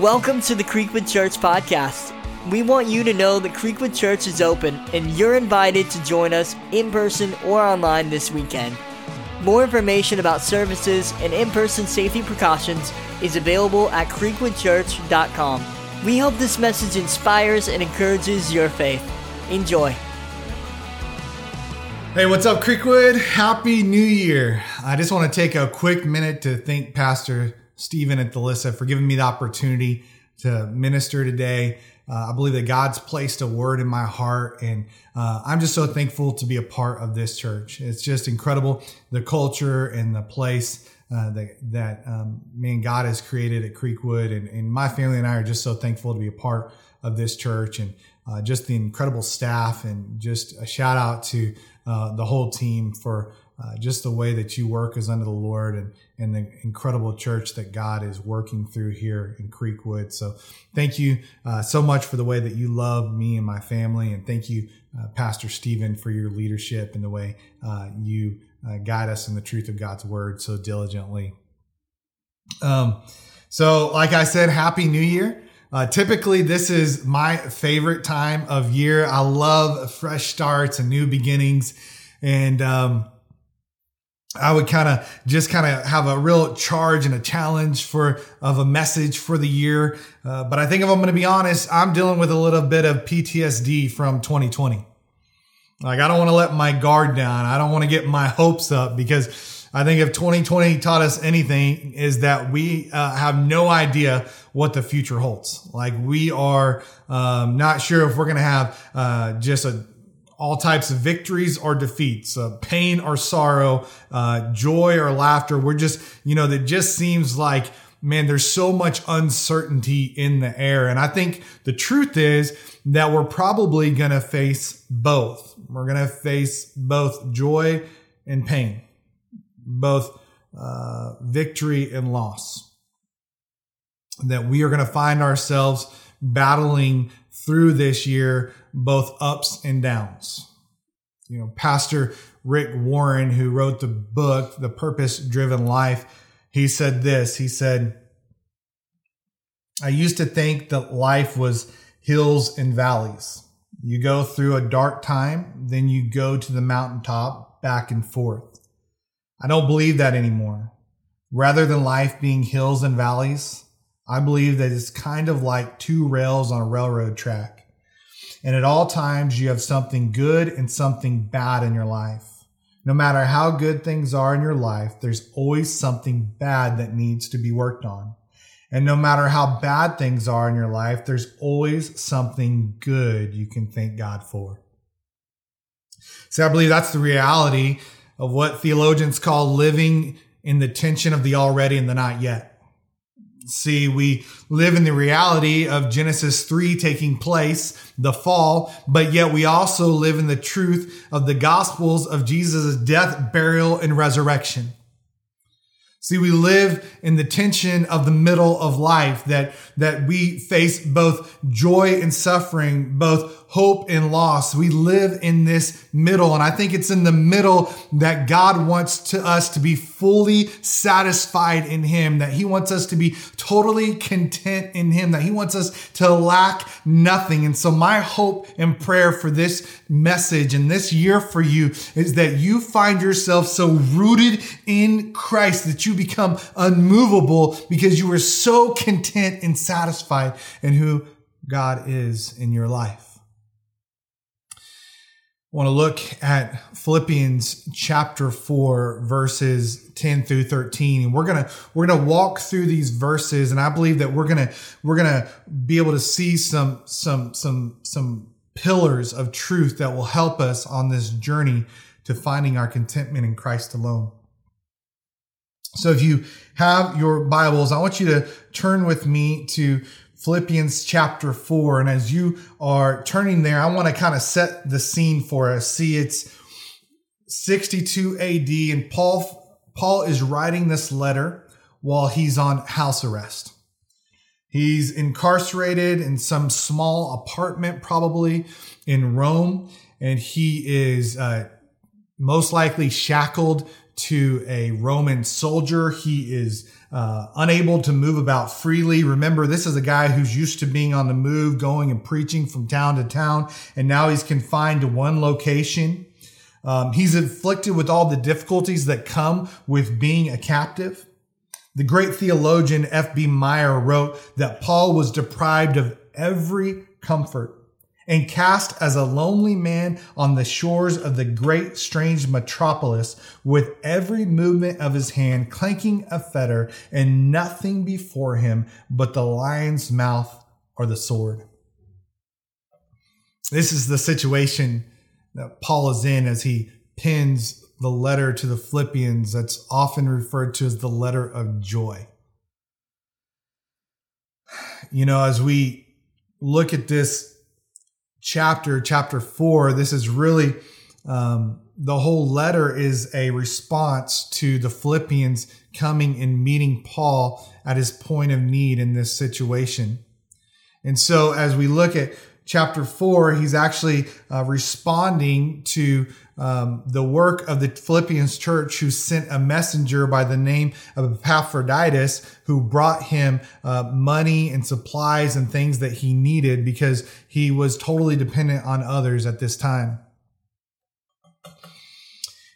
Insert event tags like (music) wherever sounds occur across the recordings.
Welcome to the Creekwood Church podcast. We want you to know that Creekwood Church is open and you're invited to join us in person or online this weekend. More information about services and in person safety precautions is available at creekwoodchurch.com. We hope this message inspires and encourages your faith. Enjoy. Hey, what's up, Creekwood? Happy New Year. I just want to take a quick minute to thank Pastor Stephen and Thalissa for giving me the opportunity to minister today. Uh, I believe that God's placed a word in my heart, and uh, I'm just so thankful to be a part of this church. It's just incredible the culture and the place uh, that that um, man God has created at Creekwood, and, and, my family and I are just so thankful to be a part of this church, and uh, just the incredible staff, and just a shout out to uh, the whole team for uh, just the way that you work as under the Lord and, and the incredible church that God is working through here in Creekwood. So thank you uh, so much for the way that you love me and my family. And thank you, uh, Pastor Stephen, for your leadership and the way uh, you uh, guide us in the truth of God's word so diligently. Um, so, like I said, Happy New Year. Uh, typically, this is my favorite time of year. I love fresh starts and new beginnings. And, um, I would kind of just kind of have a real charge and a challenge for of a message for the year. Uh, but I think if I'm going to be honest, I'm dealing with a little bit of PTSD from 2020. Like I don't want to let my guard down. I don't want to get my hopes up because I think if 2020 taught us anything is that we uh, have no idea what the future holds. Like we are um, not sure if we're going to have uh, just a all types of victories or defeats, uh, pain or sorrow, uh, joy or laughter. We're just, you know, that just seems like, man, there's so much uncertainty in the air. And I think the truth is that we're probably going to face both. We're going to face both joy and pain, both uh, victory and loss. That we are going to find ourselves battling through this year, both ups and downs. You know, Pastor Rick Warren, who wrote the book, The Purpose Driven Life, he said this. He said, I used to think that life was hills and valleys. You go through a dark time, then you go to the mountaintop back and forth. I don't believe that anymore. Rather than life being hills and valleys, I believe that it's kind of like two rails on a railroad track. And at all times, you have something good and something bad in your life. No matter how good things are in your life, there's always something bad that needs to be worked on. And no matter how bad things are in your life, there's always something good you can thank God for. So I believe that's the reality of what theologians call living in the tension of the already and the not yet. See, we live in the reality of Genesis 3 taking place, the fall, but yet we also live in the truth of the gospels of Jesus' death, burial, and resurrection. See, we live in the tension of the middle of life that, that we face both joy and suffering, both hope and loss. We live in this middle. And I think it's in the middle that God wants to us to be fully satisfied in Him, that He wants us to be totally content in Him, that He wants us to lack nothing. And so my hope and prayer for this message and this year for you is that you find yourself so rooted in Christ that you become unmovable because you are so content and satisfied in who God is in your life want to look at Philippians chapter 4 verses 10 through 13 and we're going to we're going to walk through these verses and I believe that we're going to we're going to be able to see some some some some pillars of truth that will help us on this journey to finding our contentment in Christ alone. So if you have your Bibles, I want you to turn with me to Philippians chapter 4. And as you are turning there, I want to kind of set the scene for us. See, it's 62 AD, and Paul, Paul is writing this letter while he's on house arrest. He's incarcerated in some small apartment, probably in Rome, and he is uh, most likely shackled to a Roman soldier. He is uh, unable to move about freely. Remember, this is a guy who's used to being on the move, going and preaching from town to town, and now he's confined to one location. Um, he's afflicted with all the difficulties that come with being a captive. The great theologian F.B. Meyer wrote that Paul was deprived of every comfort and cast as a lonely man on the shores of the great strange metropolis with every movement of his hand clanking a fetter and nothing before him but the lion's mouth or the sword. This is the situation that Paul is in as he pins the letter to the Philippians that's often referred to as the letter of joy. You know, as we look at this chapter, chapter four, this is really um, the whole letter is a response to the Philippians coming and meeting Paul at his point of need in this situation. And so, as we look at chapter four, he's actually uh, responding to um, the work of the Philippians church, who sent a messenger by the name of Epaphroditus, who brought him uh, money and supplies and things that he needed because he was totally dependent on others at this time.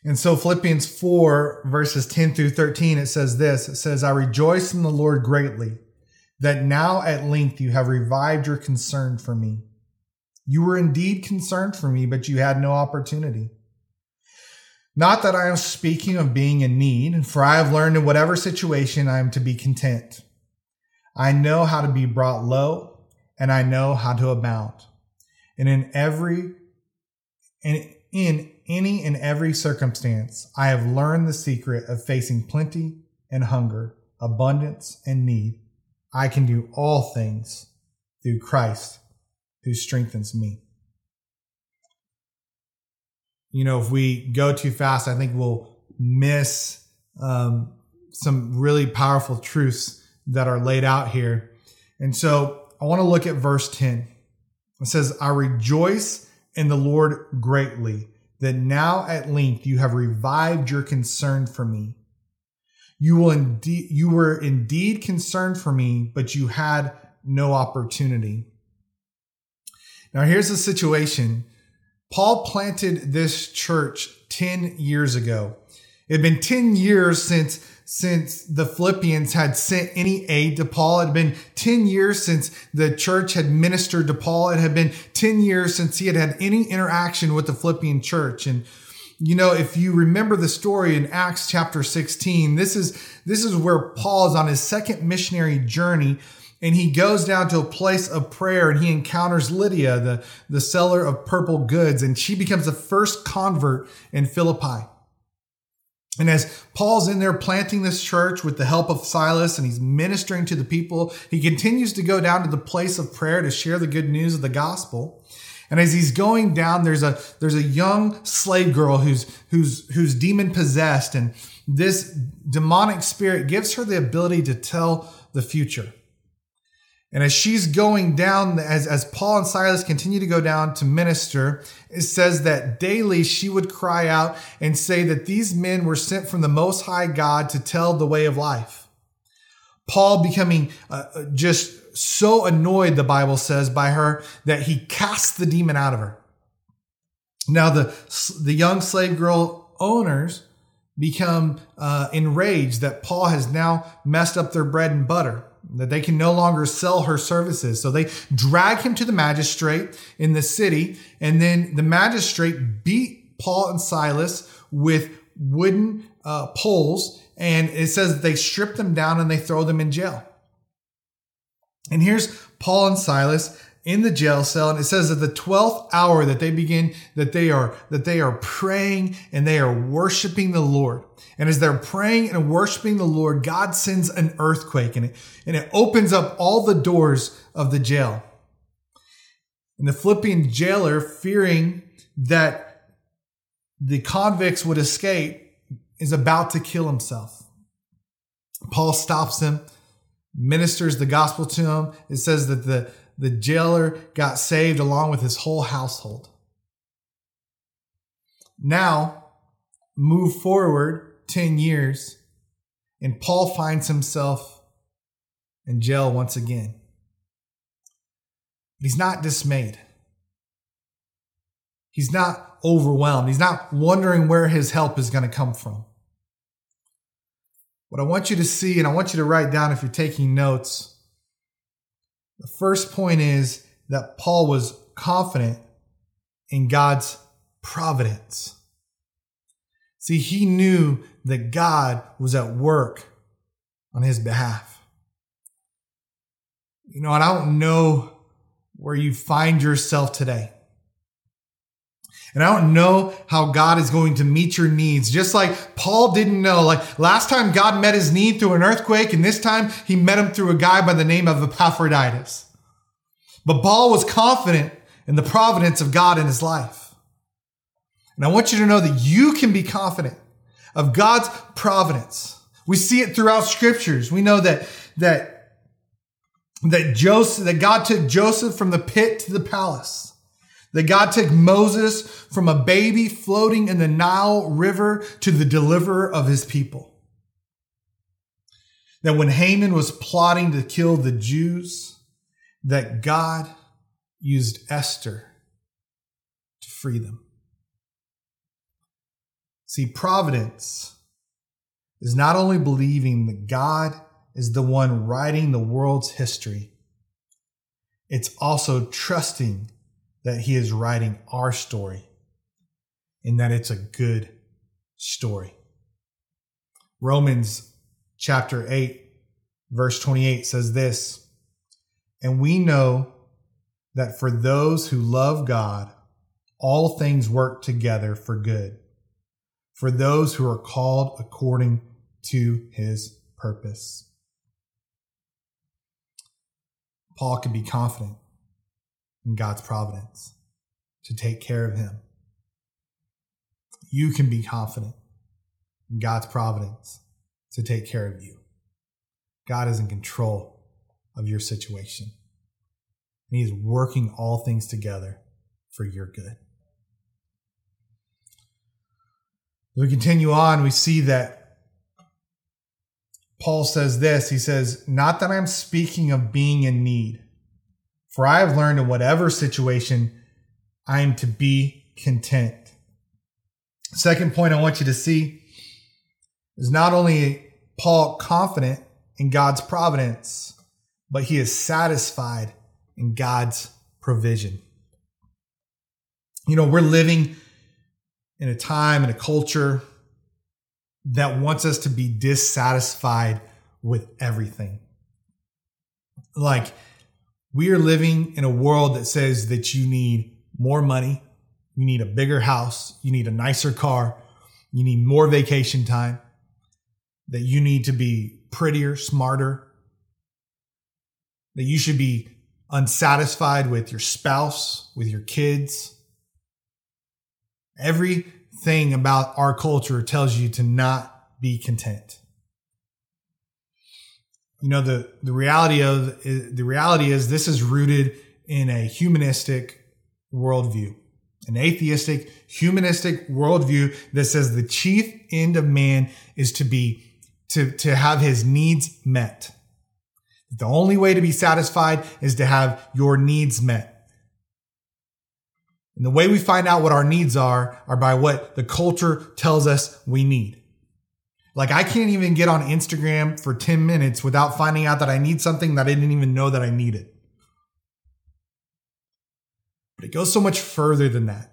And so Philippians 4, verses 10 through 13, it says this It says, I rejoice in the Lord greatly that now at length you have revived your concern for me. You were indeed concerned for me, but you had no opportunity. Not that I am speaking of being in need, for I have learned in whatever situation I am to be content. I know how to be brought low, and I know how to abound. And in every, in, in any and every circumstance, I have learned the secret of facing plenty and hunger, abundance and need. I can do all things through Christ who strengthens me you know, if we go too fast, I think we'll miss um, some really powerful truths that are laid out here. And so I want to look at verse 10. It says, I rejoice in the Lord greatly that now at length you have revived your concern for me. You will indeed, you were indeed concerned for me, but you had no opportunity. Now here's the situation Paul planted this church 10 years ago. It had been 10 years since since the Philippians had sent any aid to Paul. It had been 10 years since the church had ministered to Paul. It had been 10 years since he had had any interaction with the Philippian church. And you know, if you remember the story in Acts chapter 16, this is this is where Paul is on his second missionary journey and he goes down to a place of prayer and he encounters Lydia, the, the seller of purple goods, and she becomes the first convert in Philippi. And as Paul's in there planting this church with the help of Silas and he's ministering to the people, he continues to go down to the place of prayer to share the good news of the gospel. And as he's going down, there's a there's a young slave girl who's who's who's demon possessed, and this demonic spirit gives her the ability to tell the future. And as she's going down, as, as Paul and Silas continue to go down to minister, it says that daily she would cry out and say that these men were sent from the Most High God to tell the way of life. Paul becoming uh, uh just so annoyed, the Bible says, by her that he cast the demon out of her. Now, the, the young slave girl owners become uh, enraged that Paul has now messed up their bread and butter that they can no longer sell her services. So they drag him to the magistrate in the city, and then the magistrate beat Paul and Silas with wooden uh, poles, and it says they strip them down and they throw them in jail. And here's Paul and Silas in the jail cell and it says at the 12th hour that they begin that they are that they are praying and they are worshiping the lord. And as they're praying and worshiping the lord god sends an earthquake and it and it opens up all the doors of the jail. And the philippian jailer fearing that the convicts would escape is about to kill himself. Paul stops him ministers the gospel to him. It says that the the jailer got saved along with his whole household. Now, move forward 10 years, and Paul finds himself in jail once again. But he's not dismayed. He's not overwhelmed. He's not wondering where his help is going to come from. What I want you to see, and I want you to write down if you're taking notes, the first point is that Paul was confident in God's providence. See, he knew that God was at work on his behalf. You know, and I don't know where you find yourself today. And I don't know how God is going to meet your needs. Just like Paul didn't know, like last time God met his need through an earthquake, and this time he met him through a guy by the name of Epaphroditus. But Paul was confident in the providence of God in his life. And I want you to know that you can be confident of God's providence. We see it throughout scriptures. We know that, that, that Joseph, that God took Joseph from the pit to the palace. That God took Moses from a baby floating in the Nile River to the deliverer of his people. That when Haman was plotting to kill the Jews, that God used Esther to free them. See, providence is not only believing that God is the one writing the world's history, it's also trusting that he is writing our story and that it's a good story. Romans chapter 8, verse 28 says this And we know that for those who love God, all things work together for good, for those who are called according to his purpose. Paul can be confident in God's providence to take care of him. You can be confident in God's providence to take care of you. God is in control of your situation. And He is working all things together for your good. we continue on, we see that Paul says this. He says, Not that I'm speaking of being in need for I have learned in whatever situation I am to be content. Second point I want you to see is not only Paul confident in God's providence, but he is satisfied in God's provision. You know, we're living in a time and a culture that wants us to be dissatisfied with everything. Like, we are living in a world that says that you need more money, you need a bigger house, you need a nicer car, you need more vacation time, that you need to be prettier, smarter, that you should be unsatisfied with your spouse, with your kids. Everything about our culture tells you to not be content you know the the reality of the reality is this is rooted in a humanistic worldview an atheistic humanistic worldview that says the chief end of man is to be to to have his needs met. The only way to be satisfied is to have your needs met. And the way we find out what our needs are are by what the culture tells us we need like I can't even get on Instagram for 10 minutes without finding out that I need something that I didn't even know that I needed. But it goes so much further than that.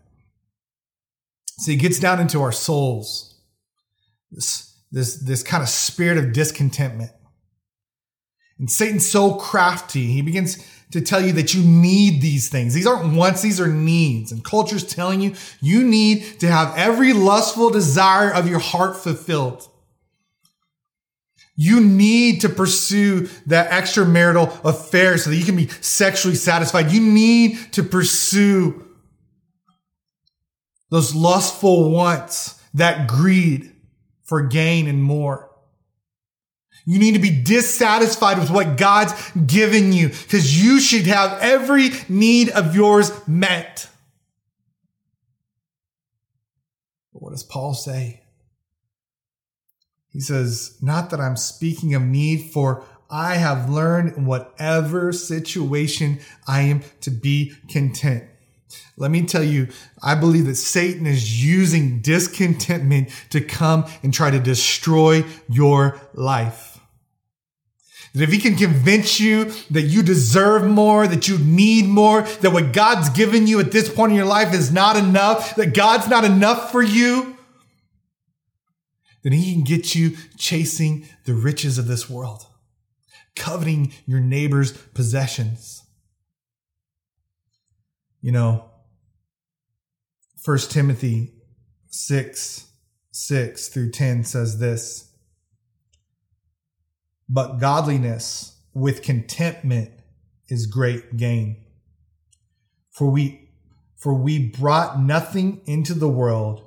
See, it gets down into our souls. This, this, this kind of spirit of discontentment. And Satan's so crafty. He begins to tell you that you need these things. These aren't wants, these are needs. And culture's telling you you need to have every lustful desire of your heart fulfilled. You need to pursue that extramarital affair so that you can be sexually satisfied. You need to pursue those lustful wants, that greed for gain and more. You need to be dissatisfied with what God's given you because you should have every need of yours met. But what does Paul say? He says, Not that I'm speaking of need, for I have learned in whatever situation I am to be content. Let me tell you, I believe that Satan is using discontentment to come and try to destroy your life. That if he can convince you that you deserve more, that you need more, that what God's given you at this point in your life is not enough, that God's not enough for you, then he can get you chasing the riches of this world, coveting your neighbor's possessions. You know, 1 Timothy 6 6 through 10 says this But godliness with contentment is great gain. For we, for we brought nothing into the world,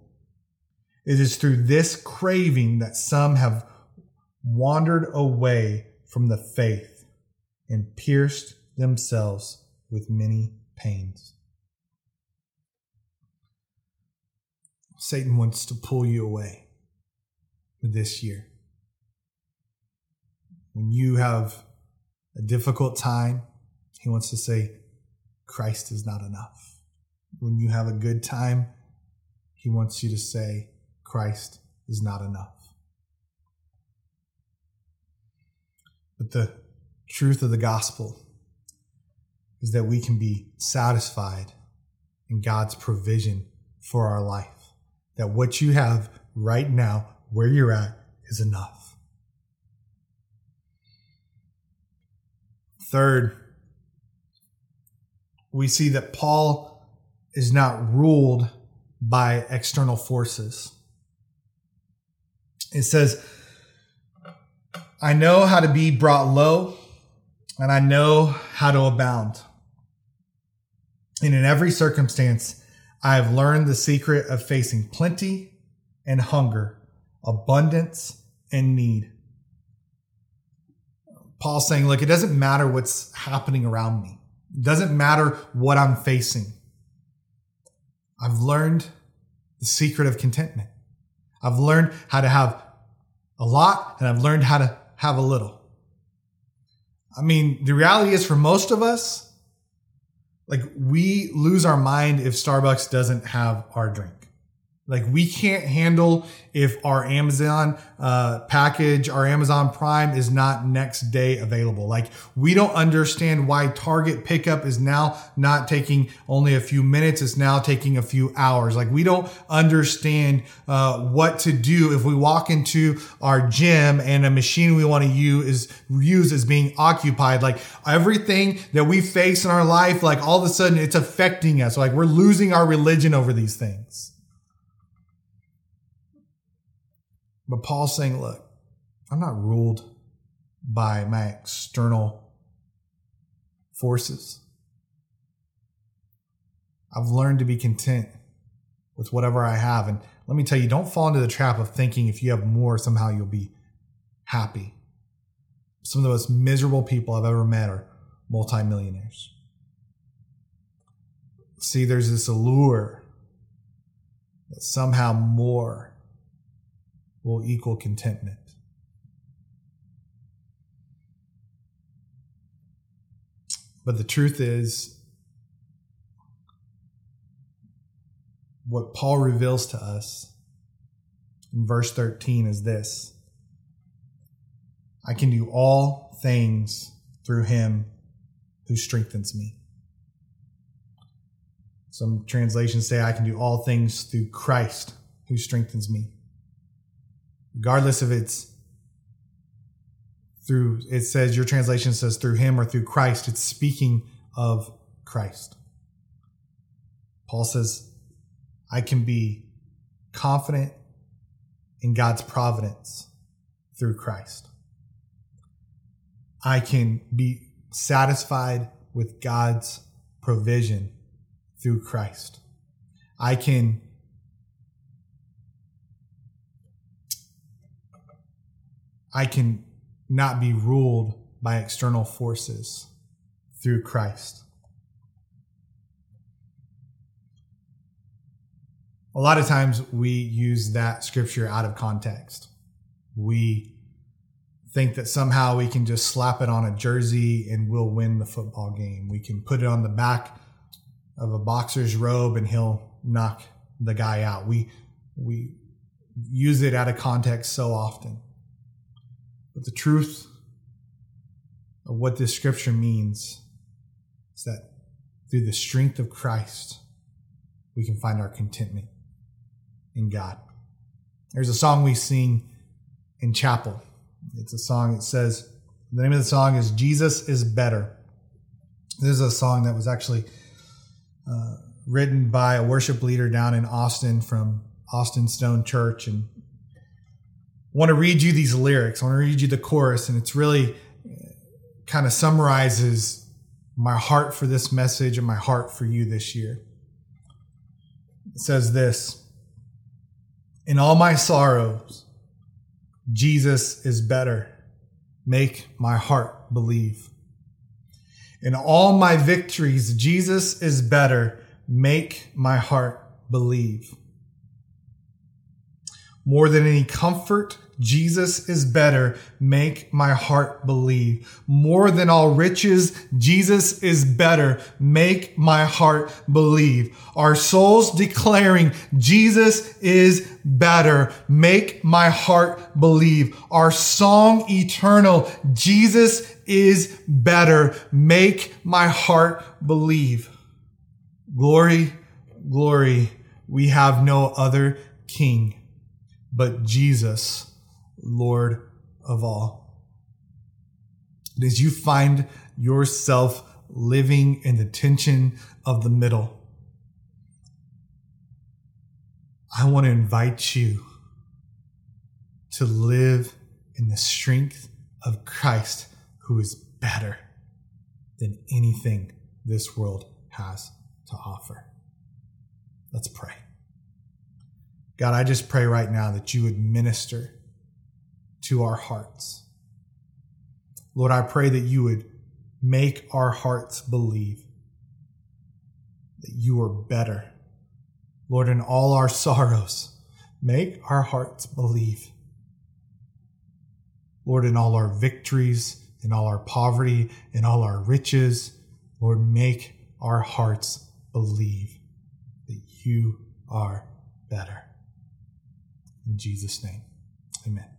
It is through this craving that some have wandered away from the faith and pierced themselves with many pains. Satan wants to pull you away this year. When you have a difficult time, he wants to say, Christ is not enough. When you have a good time, he wants you to say, Christ is not enough. But the truth of the gospel is that we can be satisfied in God's provision for our life that what you have right now, where you're at, is enough. Third, we see that Paul is not ruled by external forces. It says, I know how to be brought low, and I know how to abound. And in every circumstance, I have learned the secret of facing plenty and hunger, abundance and need. Paul's saying, look, it doesn't matter what's happening around me. It doesn't matter what I'm facing. I've learned the secret of contentment. I've learned how to have a lot and I've learned how to have a little. I mean, the reality is for most of us, like we lose our mind if Starbucks doesn't have our drink. Like we can't handle if our Amazon uh, package, our Amazon Prime is not next day available. Like we don't understand why Target pickup is now not taking only a few minutes; it's now taking a few hours. Like we don't understand uh, what to do if we walk into our gym and a machine we want to use is use is being occupied. Like everything that we face in our life, like all of a sudden it's affecting us. Like we're losing our religion over these things. But Paul's saying, look, I'm not ruled by my external forces. I've learned to be content with whatever I have. And let me tell you, don't fall into the trap of thinking if you have more, somehow you'll be happy. Some of the most miserable people I've ever met are multimillionaires. See, there's this allure that somehow more will equal contentment. But the truth is, what Paul reveals to us in verse 13 is this I can do all things through him who strengthens me. Some translations say I can do all things through Christ who strengthens me regardless if it's through, it says, your translation says through him or through Christ, it's speaking of Christ. Paul says, I can be confident in God's providence through Christ. I can be satisfied with God's provision through Christ. I can I can not be ruled by external forces through Christ. A lot of times we use that scripture out of context. We think that somehow we can just slap it on a jersey and we'll win the football game. We can put it on the back of a boxer's robe and he'll knock the guy out. We we use it out of context so often. But the truth of what this scripture means is that through the strength of Christ, we can find our contentment in God. There's a song we sing in chapel. It's a song that says, the name of the song is Jesus is Better. This is a song that was actually uh, written by a worship leader down in Austin from Austin Stone Church. And want to read you these lyrics. I want to read you the chorus, and it's really uh, kind of summarizes my heart for this message and my heart for you this year. It says this In all my sorrows, Jesus is better. Make my heart believe. In all my victories, Jesus is better. Make my heart believe. More than any comfort, Jesus is better. Make my heart believe. More than all riches, Jesus is better. Make my heart believe. Our souls declaring Jesus is better. Make my heart believe. Our song eternal, Jesus is better. Make my heart believe. Glory, glory. We have no other king but Jesus, Lord of all. And as you find yourself living in the tension of the middle, I want to invite you to live in the strength of Christ, who is better than anything this world has to offer. Let's pray. God, I just pray right now that you would minister to our hearts. Lord, I pray that you would make our hearts believe that you are better. Lord, in all our (laughs) sorrows, make our hearts believe. Lord, in all our victories, in all our poverty, in all our riches, Lord, make our hearts believe that you are better. In Jesus' name, amen.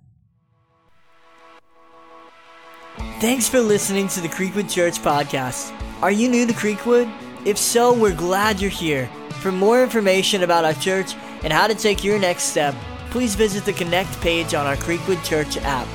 Thanks for listening to the Creekwood Church podcast. Are you new to Creekwood? If so, we're glad you're here. For more information about our church and how to take your next step, please visit the Connect page on our Creekwood Church app.